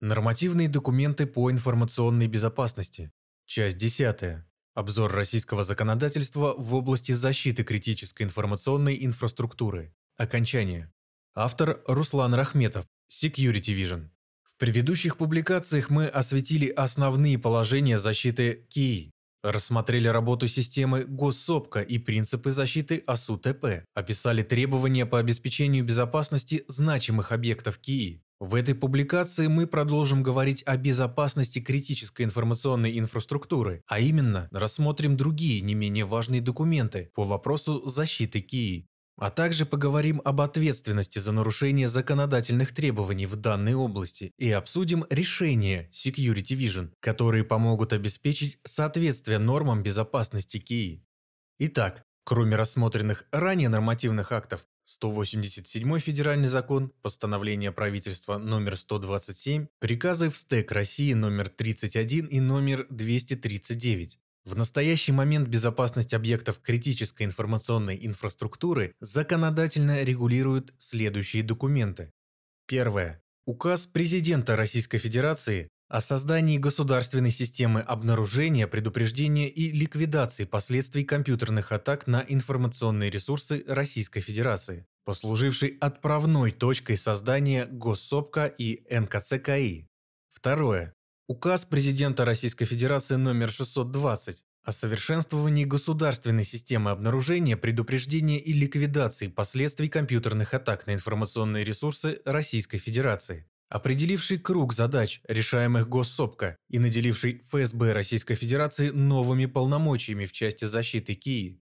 Нормативные документы по информационной безопасности. Часть 10. Обзор российского законодательства в области защиты критической информационной инфраструктуры. Окончание. Автор Руслан Рахметов, Security Vision. В предыдущих публикациях мы осветили основные положения защиты КИИ, рассмотрели работу системы Госсопка и принципы защиты АСУ-ТП, описали требования по обеспечению безопасности значимых объектов КИИ, в этой публикации мы продолжим говорить о безопасности критической информационной инфраструктуры, а именно рассмотрим другие не менее важные документы по вопросу защиты КИИ, а также поговорим об ответственности за нарушение законодательных требований в данной области и обсудим решения Security Vision, которые помогут обеспечить соответствие нормам безопасности КИИ. Итак, кроме рассмотренных ранее нормативных актов, 187 федеральный закон, постановление правительства номер 127, приказы в СТЭК России номер 31 и номер 239. В настоящий момент безопасность объектов критической информационной инфраструктуры законодательно регулируют следующие документы. Первое. Указ президента Российской Федерации о создании государственной системы обнаружения, предупреждения и ликвидации последствий компьютерных атак на информационные ресурсы Российской Федерации, послужившей отправной точкой создания Госсопка и НКЦКИ. Второе. Указ президента Российской Федерации номер 620 о совершенствовании государственной системы обнаружения, предупреждения и ликвидации последствий компьютерных атак на информационные ресурсы Российской Федерации определивший круг задач, решаемых Госсопка, и наделивший ФСБ Российской Федерации новыми полномочиями в части защиты Кии.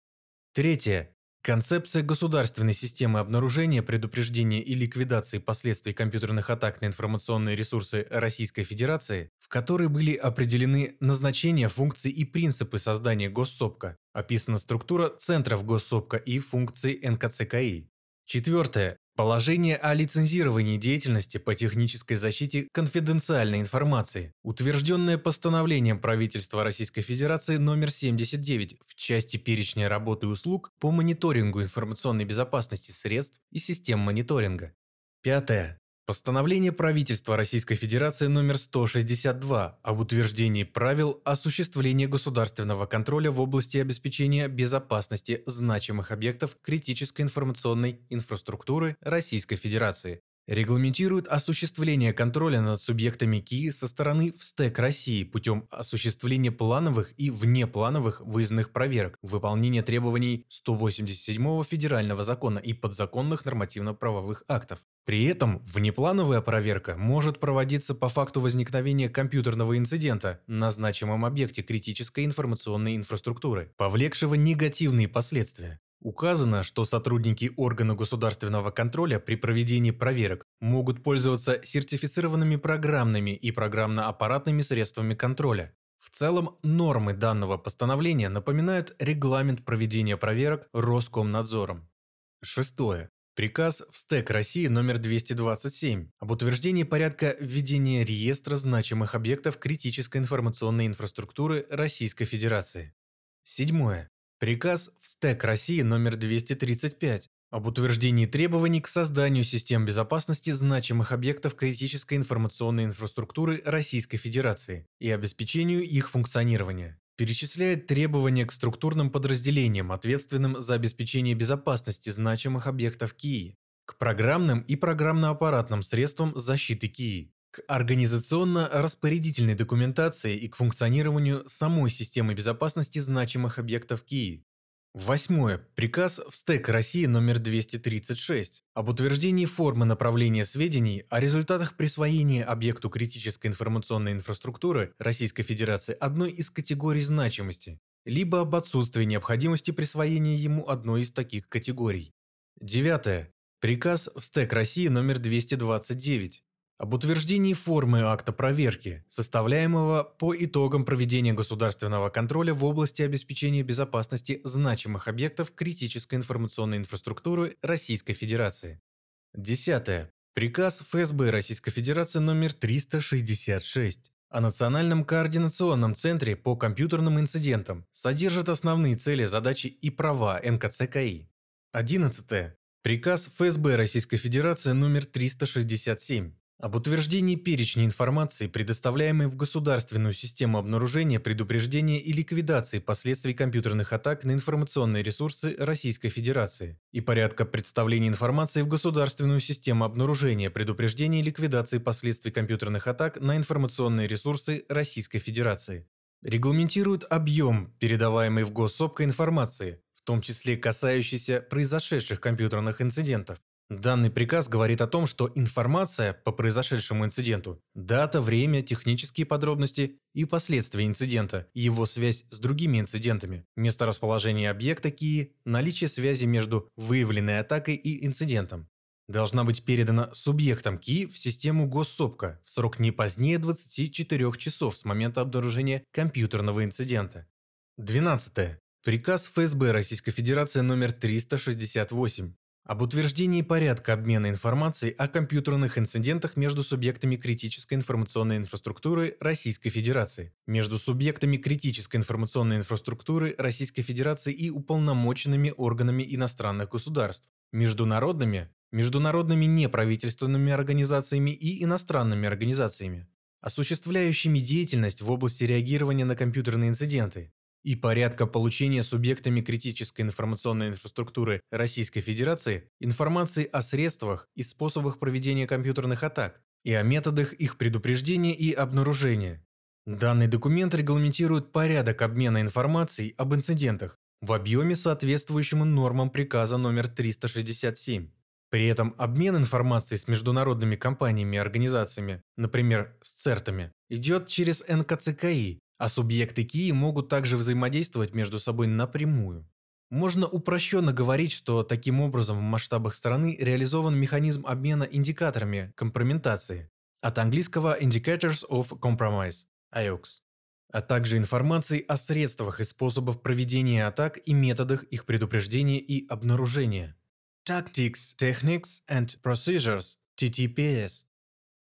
Третье. Концепция государственной системы обнаружения, предупреждения и ликвидации последствий компьютерных атак на информационные ресурсы Российской Федерации, в которой были определены назначения, функции и принципы создания Госсопка, описана структура центров Госсопка и функции НКЦКИ. Четвертое. Положение о лицензировании деятельности по технической защите конфиденциальной информации, утвержденное постановлением правительства Российской Федерации номер 79 в части перечня работы и услуг по мониторингу информационной безопасности средств и систем мониторинга. Пятое. Постановление правительства Российской Федерации номер 162 об утверждении правил осуществления государственного контроля в области обеспечения безопасности значимых объектов критической информационной инфраструктуры Российской Федерации регламентирует осуществление контроля над субъектами КИ со стороны ВСТЭК России путем осуществления плановых и внеплановых выездных проверок, выполнения требований 187 федерального закона и подзаконных нормативно-правовых актов. При этом внеплановая проверка может проводиться по факту возникновения компьютерного инцидента на значимом объекте критической информационной инфраструктуры, повлекшего негативные последствия. Указано, что сотрудники органа государственного контроля при проведении проверок могут пользоваться сертифицированными программными и программно-аппаратными средствами контроля. В целом, нормы данного постановления напоминают регламент проведения проверок Роскомнадзором. Шестое. Приказ в СТЭК России номер 227 об утверждении порядка введения реестра значимых объектов критической информационной инфраструктуры Российской Федерации. Седьмое. Приказ в СТЭК России номер 235 об утверждении требований к созданию систем безопасности значимых объектов критической информационной инфраструктуры Российской Федерации и обеспечению их функционирования. Перечисляет требования к структурным подразделениям, ответственным за обеспечение безопасности значимых объектов КИИ, к программным и программно-аппаратным средствам защиты КИИ, к организационно-распорядительной документации и к функционированию самой системы безопасности значимых объектов КИИ. Восьмое. Приказ в СТЭК России номер 236 об утверждении формы направления сведений о результатах присвоения объекту критической информационной инфраструктуры Российской Федерации одной из категорий значимости, либо об отсутствии необходимости присвоения ему одной из таких категорий. Девятое. Приказ в СТЭК России номер 229 об утверждении формы акта проверки, составляемого по итогам проведения государственного контроля в области обеспечения безопасности значимых объектов критической информационной инфраструктуры Российской Федерации. Десятое. Приказ ФСБ Российской Федерации номер 366 о Национальном координационном центре по компьютерным инцидентам содержит основные цели, задачи и права НКЦКИ. 11. Приказ ФСБ Российской Федерации номер 367 об утверждении перечня информации, предоставляемой в государственную систему обнаружения, предупреждения и ликвидации последствий компьютерных атак на информационные ресурсы Российской Федерации и порядка представления информации в государственную систему обнаружения, предупреждения и ликвидации последствий компьютерных атак на информационные ресурсы Российской Федерации. Регламентирует объем передаваемой в госсобко информации, в том числе касающейся произошедших компьютерных инцидентов, Данный приказ говорит о том, что информация по произошедшему инциденту, дата, время, технические подробности и последствия инцидента, его связь с другими инцидентами, место расположения объекта КИИ, наличие связи между выявленной атакой и инцидентом, должна быть передана субъектом КИИ в систему госсопка в срок не позднее 24 часов с момента обнаружения компьютерного инцидента. 12. Приказ ФСБ Российской Федерации номер 368 об утверждении порядка обмена информацией о компьютерных инцидентах между субъектами критической информационной инфраструктуры Российской Федерации, между субъектами критической информационной инфраструктуры Российской Федерации и уполномоченными органами иностранных государств, международными, международными неправительственными организациями и иностранными организациями, осуществляющими деятельность в области реагирования на компьютерные инциденты, и порядка получения субъектами критической информационной инфраструктуры Российской Федерации информации о средствах и способах проведения компьютерных атак и о методах их предупреждения и обнаружения. Данный документ регламентирует порядок обмена информацией об инцидентах в объеме, соответствующему нормам приказа номер 367. При этом обмен информацией с международными компаниями и организациями, например, с ЦЕРТами, идет через НКЦКИ а субъекты КИИ могут также взаимодействовать между собой напрямую. Можно упрощенно говорить, что таким образом в масштабах страны реализован механизм обмена индикаторами компрометации, от английского Indicators of Compromise, IOCS, а также информацией о средствах и способах проведения атак и методах их предупреждения и обнаружения. Tactics, Techniques and Procedures, TTPS,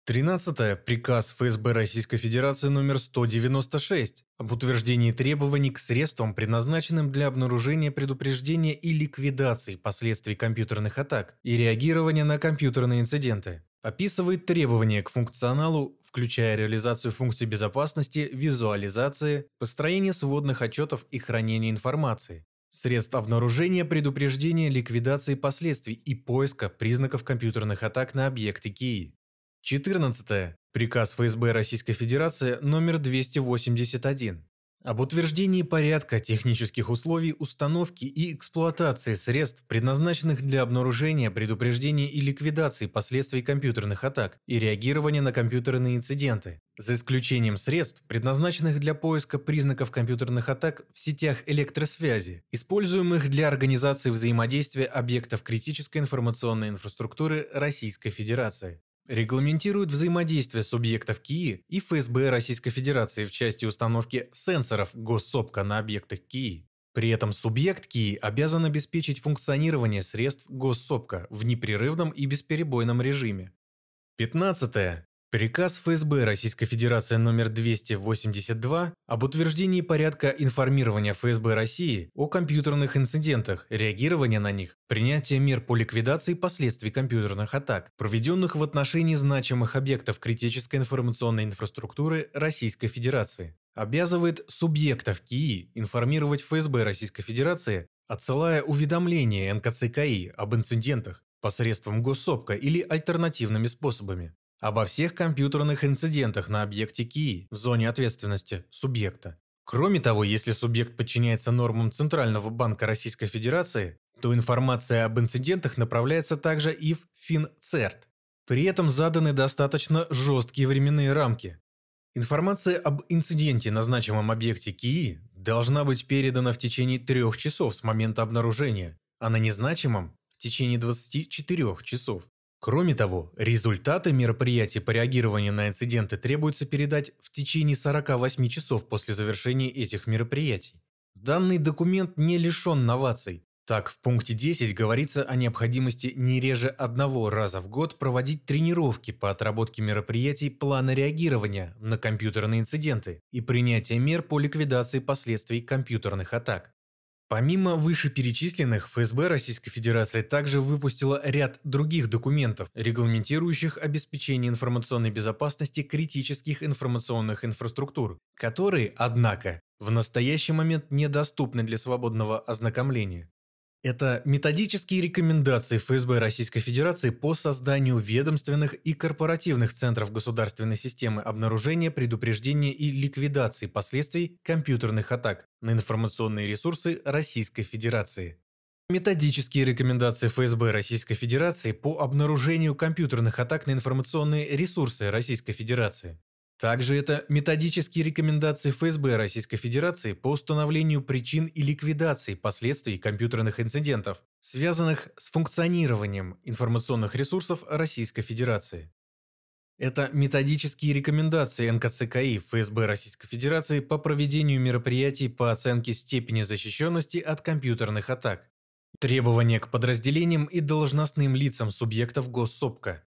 13. Приказ ФСБ Российской Федерации номер 196 об утверждении требований к средствам, предназначенным для обнаружения, предупреждения и ликвидации последствий компьютерных атак и реагирования на компьютерные инциденты. Описывает требования к функционалу, включая реализацию функций безопасности, визуализации, построение сводных отчетов и хранения информации, средств обнаружения, предупреждения, ликвидации последствий и поиска признаков компьютерных атак на объекты КИИ. 14. Приказ ФСБ Российской Федерации номер 281 об утверждении порядка технических условий установки и эксплуатации средств, предназначенных для обнаружения, предупреждения и ликвидации последствий компьютерных атак и реагирования на компьютерные инциденты, за исключением средств, предназначенных для поиска признаков компьютерных атак в сетях электросвязи, используемых для организации взаимодействия объектов критической информационной инфраструктуры Российской Федерации регламентирует взаимодействие субъектов КИИ и ФСБ Российской Федерации в части установки сенсоров госсопка на объектах КИИ. При этом субъект КИИ обязан обеспечить функционирование средств госсопка в непрерывном и бесперебойном режиме. 15. Приказ ФСБ Российской Федерации номер 282 об утверждении порядка информирования ФСБ России о компьютерных инцидентах, реагирования на них, принятия мер по ликвидации последствий компьютерных атак, проведенных в отношении значимых объектов критической информационной инфраструктуры Российской Федерации, обязывает субъектов КИИ информировать ФСБ Российской Федерации, отсылая уведомления НКЦКИ об инцидентах посредством госсопка или альтернативными способами обо всех компьютерных инцидентах на объекте КИИ в зоне ответственности субъекта. Кроме того, если субъект подчиняется нормам Центрального банка Российской Федерации, то информация об инцидентах направляется также и в ФинЦЕРТ. При этом заданы достаточно жесткие временные рамки. Информация об инциденте на значимом объекте КИИ должна быть передана в течение трех часов с момента обнаружения, а на незначимом – в течение 24 часов. Кроме того, результаты мероприятий по реагированию на инциденты требуется передать в течение 48 часов после завершения этих мероприятий. Данный документ не лишен новаций. Так, в пункте 10 говорится о необходимости не реже одного раза в год проводить тренировки по отработке мероприятий плана реагирования на компьютерные инциденты и принятия мер по ликвидации последствий компьютерных атак. Помимо вышеперечисленных, ФСБ Российской Федерации также выпустила ряд других документов, регламентирующих обеспечение информационной безопасности критических информационных инфраструктур, которые, однако, в настоящий момент недоступны для свободного ознакомления. Это методические рекомендации ФСБ Российской Федерации по созданию ведомственных и корпоративных центров государственной системы обнаружения, предупреждения и ликвидации последствий компьютерных атак на информационные ресурсы Российской Федерации. Методические рекомендации ФСБ Российской Федерации по обнаружению компьютерных атак на информационные ресурсы Российской Федерации. Также это методические рекомендации ФСБ Российской Федерации по установлению причин и ликвидации последствий компьютерных инцидентов, связанных с функционированием информационных ресурсов Российской Федерации. Это методические рекомендации НКЦКИ ФСБ Российской Федерации по проведению мероприятий по оценке степени защищенности от компьютерных атак. Требования к подразделениям и должностным лицам субъектов госсопка.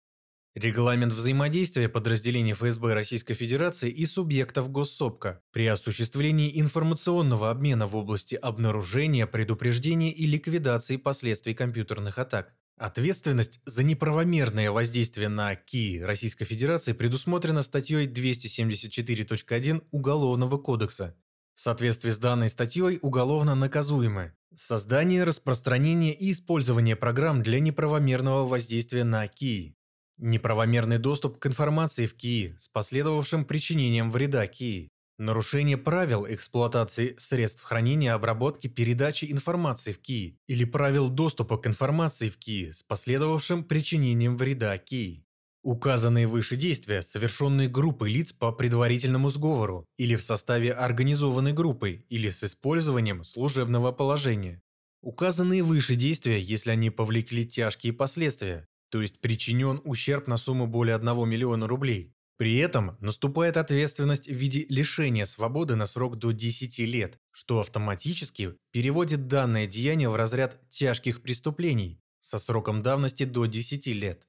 Регламент взаимодействия подразделений ФСБ Российской Федерации и субъектов Госсопка при осуществлении информационного обмена в области обнаружения, предупреждения и ликвидации последствий компьютерных атак. Ответственность за неправомерное воздействие на КИ Российской Федерации предусмотрена статьей 274.1 Уголовного кодекса. В соответствии с данной статьей уголовно наказуемое создание, распространение и использование программ для неправомерного воздействия на КИ, Неправомерный доступ к информации в КИИ с последовавшим причинением вреда КИИ. Нарушение правил эксплуатации средств хранения, обработки, передачи информации в КИИ или правил доступа к информации в КИИ с последовавшим причинением вреда КИИ. Указанные выше действия, совершенные группой лиц по предварительному сговору или в составе организованной группы или с использованием служебного положения. Указанные выше действия, если они повлекли тяжкие последствия, то есть причинен ущерб на сумму более 1 миллиона рублей. При этом наступает ответственность в виде лишения свободы на срок до 10 лет, что автоматически переводит данное деяние в разряд тяжких преступлений со сроком давности до 10 лет.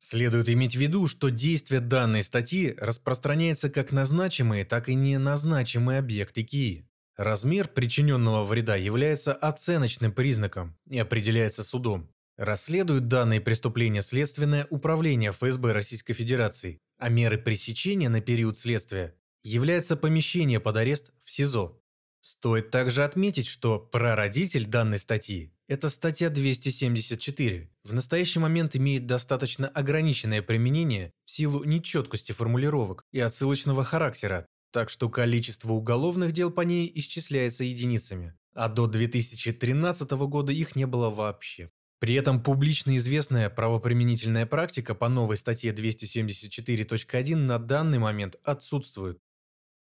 Следует иметь в виду, что действие данной статьи распространяется как на значимые, так и неназначимые объекты КИИ. Размер причиненного вреда является оценочным признаком и определяется судом. Расследуют данные преступления Следственное управление ФСБ Российской Федерации, а меры пресечения на период следствия является помещение под арест в СИЗО. Стоит также отметить, что прародитель данной статьи – это статья 274, в настоящий момент имеет достаточно ограниченное применение в силу нечеткости формулировок и отсылочного характера, так что количество уголовных дел по ней исчисляется единицами, а до 2013 года их не было вообще. При этом публично известная правоприменительная практика по новой статье 274.1 на данный момент отсутствует.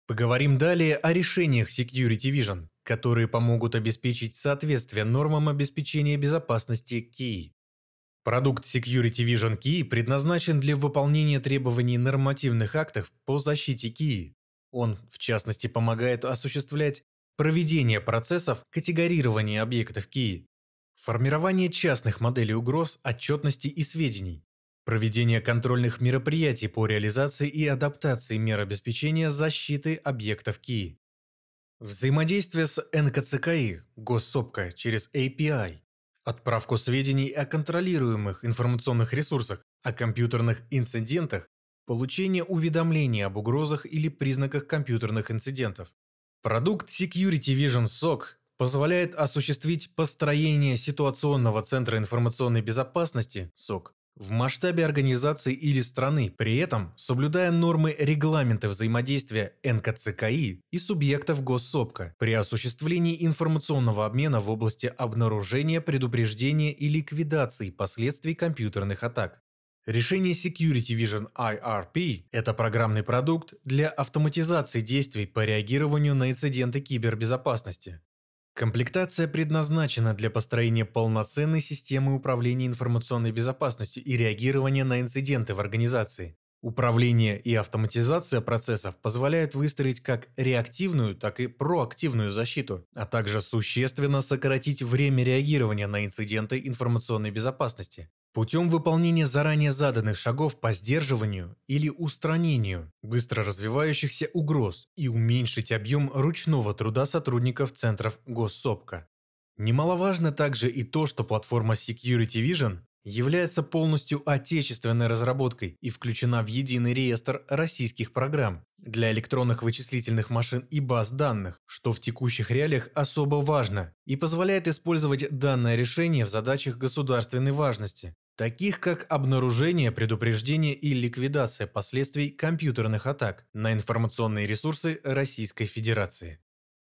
Поговорим далее о решениях Security Vision, которые помогут обеспечить соответствие нормам обеспечения безопасности Key. Продукт Security Vision Key предназначен для выполнения требований нормативных актов по защите Key. Он, в частности, помогает осуществлять проведение процессов категорирования объектов Key, Формирование частных моделей угроз, отчетности и сведений. Проведение контрольных мероприятий по реализации и адаптации мер обеспечения защиты объектов КИ. Взаимодействие с НКЦКИ, госсопка через API. Отправку сведений о контролируемых информационных ресурсах, о компьютерных инцидентах, получение уведомлений об угрозах или признаках компьютерных инцидентов. Продукт Security Vision SOC позволяет осуществить построение ситуационного центра информационной безопасности СОК в масштабе организации или страны, при этом соблюдая нормы регламента взаимодействия НКЦКИ и субъектов госсопка при осуществлении информационного обмена в области обнаружения, предупреждения и ликвидации последствий компьютерных атак. Решение Security Vision IRP – это программный продукт для автоматизации действий по реагированию на инциденты кибербезопасности. Комплектация предназначена для построения полноценной системы управления информационной безопасностью и реагирования на инциденты в организации. Управление и автоматизация процессов позволяют выстроить как реактивную, так и проактивную защиту, а также существенно сократить время реагирования на инциденты информационной безопасности. Путем выполнения заранее заданных шагов по сдерживанию или устранению быстро развивающихся угроз и уменьшить объем ручного труда сотрудников центров госсопка. Немаловажно также и то, что платформа Security Vision является полностью отечественной разработкой и включена в единый реестр российских программ для электронных вычислительных машин и баз данных, что в текущих реалиях особо важно и позволяет использовать данное решение в задачах государственной важности, таких как обнаружение, предупреждение и ликвидация последствий компьютерных атак на информационные ресурсы Российской Федерации.